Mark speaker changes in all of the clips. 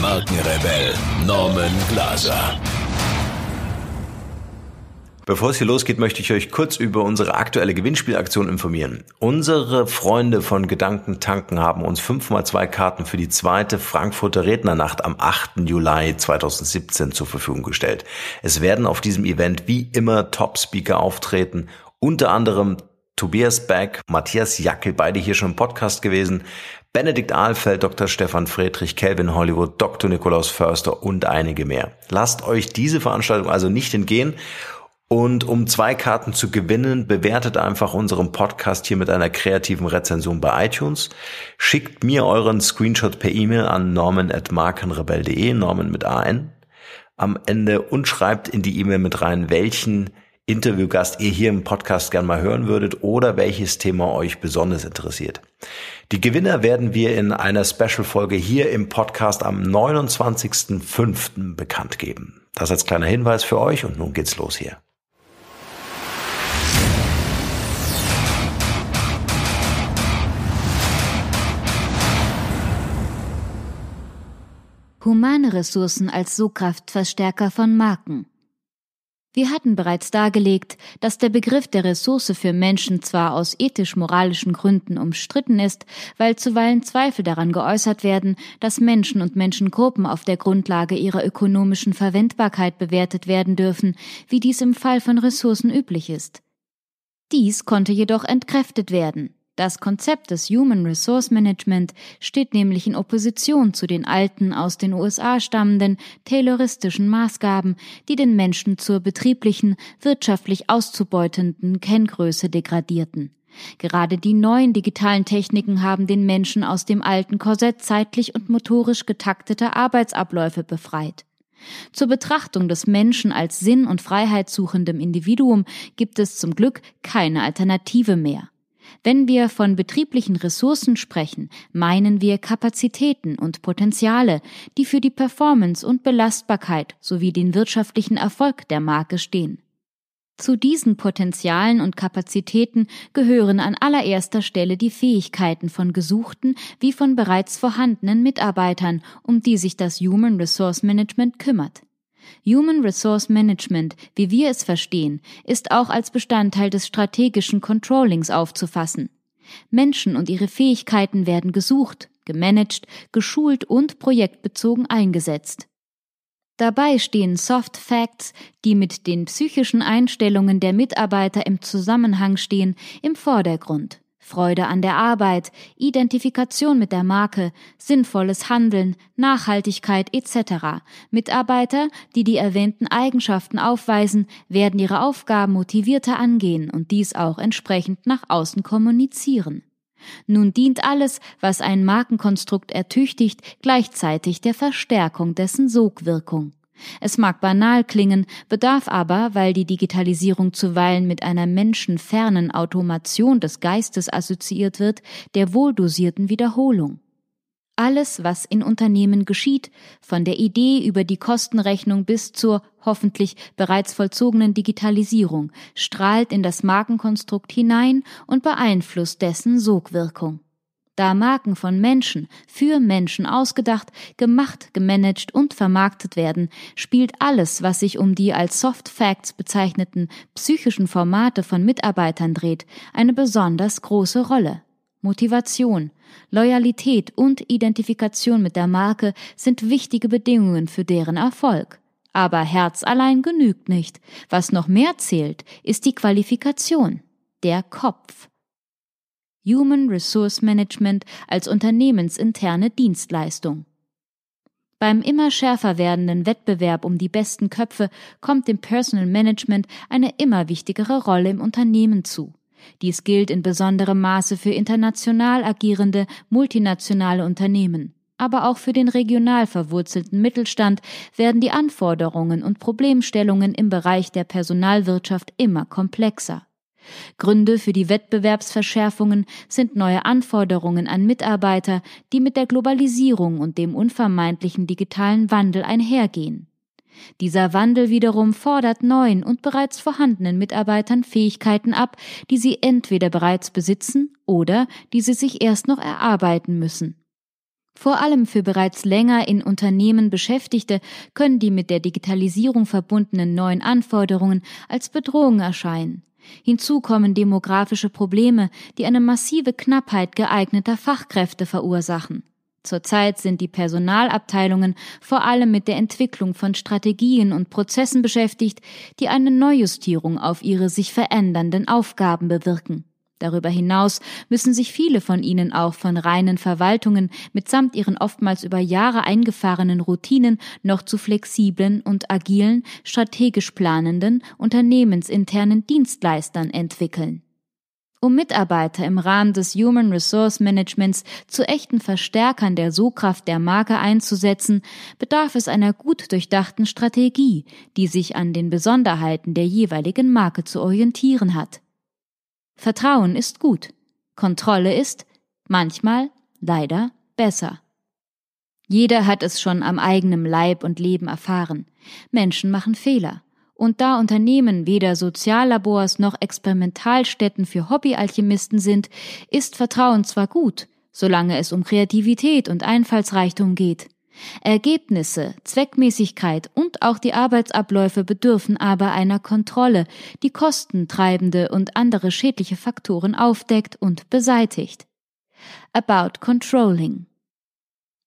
Speaker 1: Markenrebell Norman Glaser.
Speaker 2: Bevor es hier losgeht, möchte ich euch kurz über unsere aktuelle Gewinnspielaktion informieren. Unsere Freunde von Gedanken tanken haben uns 5x2 Karten für die zweite Frankfurter Rednernacht am 8. Juli 2017 zur Verfügung gestellt. Es werden auf diesem Event wie immer Top-Speaker auftreten, unter anderem Tobias Beck, Matthias Jackel, beide hier schon im Podcast gewesen, Benedikt Ahlfeld, Dr. Stefan Friedrich, Calvin Hollywood, Dr. Nikolaus Förster und einige mehr. Lasst euch diese Veranstaltung also nicht entgehen und um zwei Karten zu gewinnen, bewertet einfach unseren Podcast hier mit einer kreativen Rezension bei iTunes. Schickt mir euren Screenshot per E-Mail an norman.markenrebell.de, Norman mit AN, am Ende und schreibt in die E-Mail mit rein, welchen Interviewgast ihr hier im Podcast gern mal hören würdet oder welches Thema euch besonders interessiert. Die Gewinner werden wir in einer Special-Folge hier im Podcast am 29.05. bekannt geben. Das als kleiner Hinweis für euch und nun geht's los hier.
Speaker 3: Humane Ressourcen als Sogkraftverstärker von Marken. Wir hatten bereits dargelegt, dass der Begriff der Ressource für Menschen zwar aus ethisch-moralischen Gründen umstritten ist, weil zuweilen Zweifel daran geäußert werden, dass Menschen und Menschengruppen auf der Grundlage ihrer ökonomischen Verwendbarkeit bewertet werden dürfen, wie dies im Fall von Ressourcen üblich ist. Dies konnte jedoch entkräftet werden. Das Konzept des Human Resource Management steht nämlich in Opposition zu den alten, aus den USA stammenden, tayloristischen Maßgaben, die den Menschen zur betrieblichen, wirtschaftlich auszubeutenden Kenngröße degradierten. Gerade die neuen digitalen Techniken haben den Menschen aus dem alten Korsett zeitlich und motorisch getakteter Arbeitsabläufe befreit. Zur Betrachtung des Menschen als sinn- und freiheitssuchendem Individuum gibt es zum Glück keine Alternative mehr. Wenn wir von betrieblichen Ressourcen sprechen, meinen wir Kapazitäten und Potenziale, die für die Performance und Belastbarkeit sowie den wirtschaftlichen Erfolg der Marke stehen. Zu diesen Potenzialen und Kapazitäten gehören an allererster Stelle die Fähigkeiten von gesuchten wie von bereits vorhandenen Mitarbeitern, um die sich das Human Resource Management kümmert. Human Resource Management, wie wir es verstehen, ist auch als Bestandteil des strategischen Controllings aufzufassen. Menschen und ihre Fähigkeiten werden gesucht, gemanagt, geschult und projektbezogen eingesetzt. Dabei stehen Soft Facts, die mit den psychischen Einstellungen der Mitarbeiter im Zusammenhang stehen, im Vordergrund. Freude an der Arbeit, Identifikation mit der Marke, sinnvolles Handeln, Nachhaltigkeit etc. Mitarbeiter, die die erwähnten Eigenschaften aufweisen, werden ihre Aufgaben motivierter angehen und dies auch entsprechend nach außen kommunizieren. Nun dient alles, was ein Markenkonstrukt ertüchtigt, gleichzeitig der Verstärkung dessen Sogwirkung. Es mag banal klingen, bedarf aber, weil die Digitalisierung zuweilen mit einer menschenfernen Automation des Geistes assoziiert wird, der wohldosierten Wiederholung. Alles, was in Unternehmen geschieht, von der Idee über die Kostenrechnung bis zur hoffentlich bereits vollzogenen Digitalisierung, strahlt in das Markenkonstrukt hinein und beeinflusst dessen Sogwirkung da Marken von Menschen für Menschen ausgedacht, gemacht, gemanagt und vermarktet werden, spielt alles, was sich um die als Soft Facts bezeichneten psychischen Formate von Mitarbeitern dreht, eine besonders große Rolle. Motivation, Loyalität und Identifikation mit der Marke sind wichtige Bedingungen für deren Erfolg. Aber Herz allein genügt nicht. Was noch mehr zählt, ist die Qualifikation, der Kopf. Human Resource Management als unternehmensinterne Dienstleistung. Beim immer schärfer werdenden Wettbewerb um die besten Köpfe kommt dem Personal Management eine immer wichtigere Rolle im Unternehmen zu. Dies gilt in besonderem Maße für international agierende multinationale Unternehmen. aber auch für den regional verwurzelten Mittelstand werden die Anforderungen und Problemstellungen im Bereich der Personalwirtschaft immer komplexer. Gründe für die Wettbewerbsverschärfungen sind neue Anforderungen an Mitarbeiter, die mit der Globalisierung und dem unvermeidlichen digitalen Wandel einhergehen. Dieser Wandel wiederum fordert neuen und bereits vorhandenen Mitarbeitern Fähigkeiten ab, die sie entweder bereits besitzen oder die sie sich erst noch erarbeiten müssen. Vor allem für bereits länger in Unternehmen Beschäftigte können die mit der Digitalisierung verbundenen neuen Anforderungen als Bedrohung erscheinen. Hinzu kommen demografische Probleme, die eine massive Knappheit geeigneter Fachkräfte verursachen. Zurzeit sind die Personalabteilungen vor allem mit der Entwicklung von Strategien und Prozessen beschäftigt, die eine Neujustierung auf ihre sich verändernden Aufgaben bewirken. Darüber hinaus müssen sich viele von ihnen auch von reinen Verwaltungen mitsamt ihren oftmals über Jahre eingefahrenen Routinen noch zu flexiblen und agilen, strategisch planenden, unternehmensinternen Dienstleistern entwickeln. Um Mitarbeiter im Rahmen des Human Resource Managements zu echten Verstärkern der Sogkraft der Marke einzusetzen, bedarf es einer gut durchdachten Strategie, die sich an den Besonderheiten der jeweiligen Marke zu orientieren hat. Vertrauen ist gut, Kontrolle ist manchmal leider besser. Jeder hat es schon am eigenen Leib und Leben erfahren. Menschen machen Fehler. Und da Unternehmen weder Soziallabors noch Experimentalstätten für Hobbyalchemisten sind, ist Vertrauen zwar gut, solange es um Kreativität und Einfallsreichtum geht. Ergebnisse, Zweckmäßigkeit und auch die Arbeitsabläufe bedürfen aber einer Kontrolle, die kostentreibende und andere schädliche Faktoren aufdeckt und beseitigt. About Controlling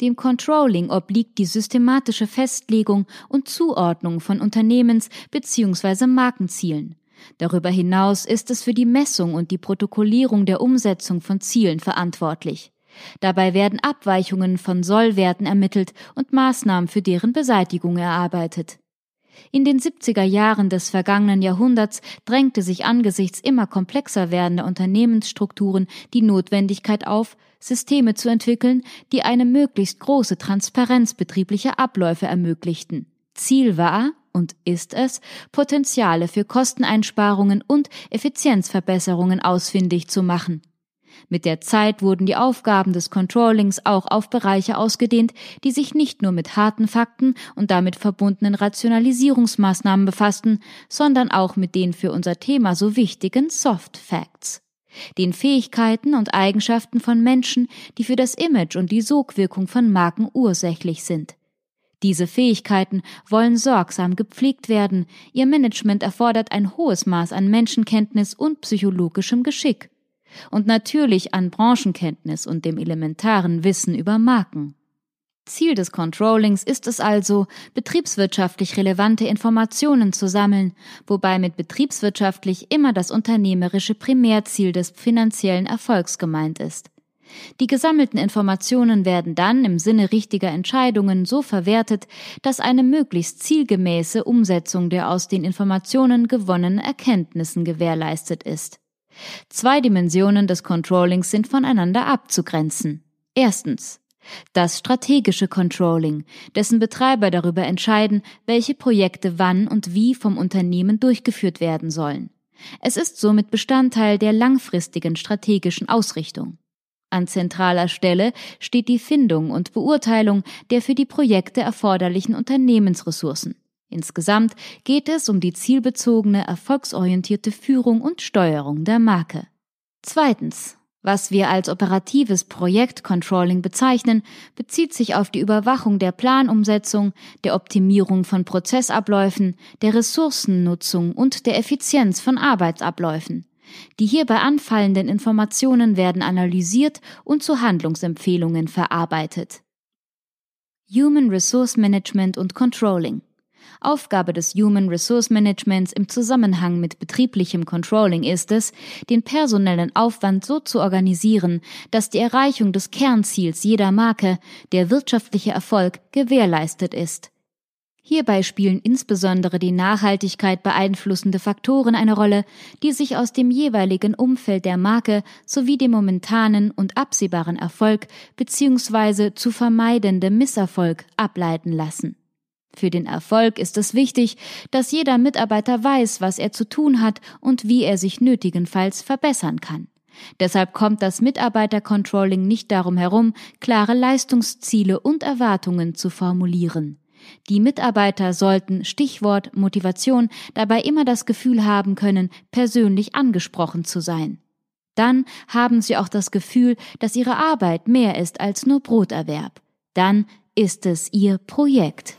Speaker 3: dem Controlling obliegt die systematische Festlegung und Zuordnung von Unternehmens- bzw. Markenzielen. Darüber hinaus ist es für die Messung und die Protokollierung der Umsetzung von Zielen verantwortlich. Dabei werden Abweichungen von Sollwerten ermittelt und Maßnahmen für deren Beseitigung erarbeitet. In den 70er Jahren des vergangenen Jahrhunderts drängte sich angesichts immer komplexer werdender Unternehmensstrukturen die Notwendigkeit auf, Systeme zu entwickeln, die eine möglichst große Transparenz betrieblicher Abläufe ermöglichten. Ziel war und ist es, Potenziale für Kosteneinsparungen und Effizienzverbesserungen ausfindig zu machen. Mit der Zeit wurden die Aufgaben des Controllings auch auf Bereiche ausgedehnt, die sich nicht nur mit harten Fakten und damit verbundenen Rationalisierungsmaßnahmen befassten, sondern auch mit den für unser Thema so wichtigen Soft Facts. Den Fähigkeiten und Eigenschaften von Menschen, die für das Image und die Sogwirkung von Marken ursächlich sind. Diese Fähigkeiten wollen sorgsam gepflegt werden, ihr Management erfordert ein hohes Maß an Menschenkenntnis und psychologischem Geschick und natürlich an Branchenkenntnis und dem elementaren Wissen über Marken. Ziel des Controllings ist es also, betriebswirtschaftlich relevante Informationen zu sammeln, wobei mit betriebswirtschaftlich immer das unternehmerische Primärziel des finanziellen Erfolgs gemeint ist. Die gesammelten Informationen werden dann im Sinne richtiger Entscheidungen so verwertet, dass eine möglichst zielgemäße Umsetzung der aus den Informationen gewonnenen Erkenntnissen gewährleistet ist. Zwei Dimensionen des Controllings sind voneinander abzugrenzen. Erstens das strategische Controlling, dessen Betreiber darüber entscheiden, welche Projekte wann und wie vom Unternehmen durchgeführt werden sollen. Es ist somit Bestandteil der langfristigen strategischen Ausrichtung. An zentraler Stelle steht die Findung und Beurteilung der für die Projekte erforderlichen Unternehmensressourcen. Insgesamt geht es um die zielbezogene, erfolgsorientierte Führung und Steuerung der Marke. Zweitens. Was wir als operatives Projektcontrolling bezeichnen, bezieht sich auf die Überwachung der Planumsetzung, der Optimierung von Prozessabläufen, der Ressourcennutzung und der Effizienz von Arbeitsabläufen. Die hierbei anfallenden Informationen werden analysiert und zu Handlungsempfehlungen verarbeitet. Human Resource Management und Controlling Aufgabe des Human Resource Managements im Zusammenhang mit betrieblichem Controlling ist es, den personellen Aufwand so zu organisieren, dass die Erreichung des Kernziels jeder Marke, der wirtschaftliche Erfolg, gewährleistet ist. Hierbei spielen insbesondere die Nachhaltigkeit beeinflussende Faktoren eine Rolle, die sich aus dem jeweiligen Umfeld der Marke sowie dem momentanen und absehbaren Erfolg bzw. zu vermeidendem Misserfolg ableiten lassen. Für den Erfolg ist es wichtig, dass jeder Mitarbeiter weiß, was er zu tun hat und wie er sich nötigenfalls verbessern kann. Deshalb kommt das Mitarbeitercontrolling nicht darum herum, klare Leistungsziele und Erwartungen zu formulieren. Die Mitarbeiter sollten Stichwort Motivation dabei immer das Gefühl haben können, persönlich angesprochen zu sein. Dann haben sie auch das Gefühl, dass ihre Arbeit mehr ist als nur Broterwerb. Dann ist es ihr Projekt.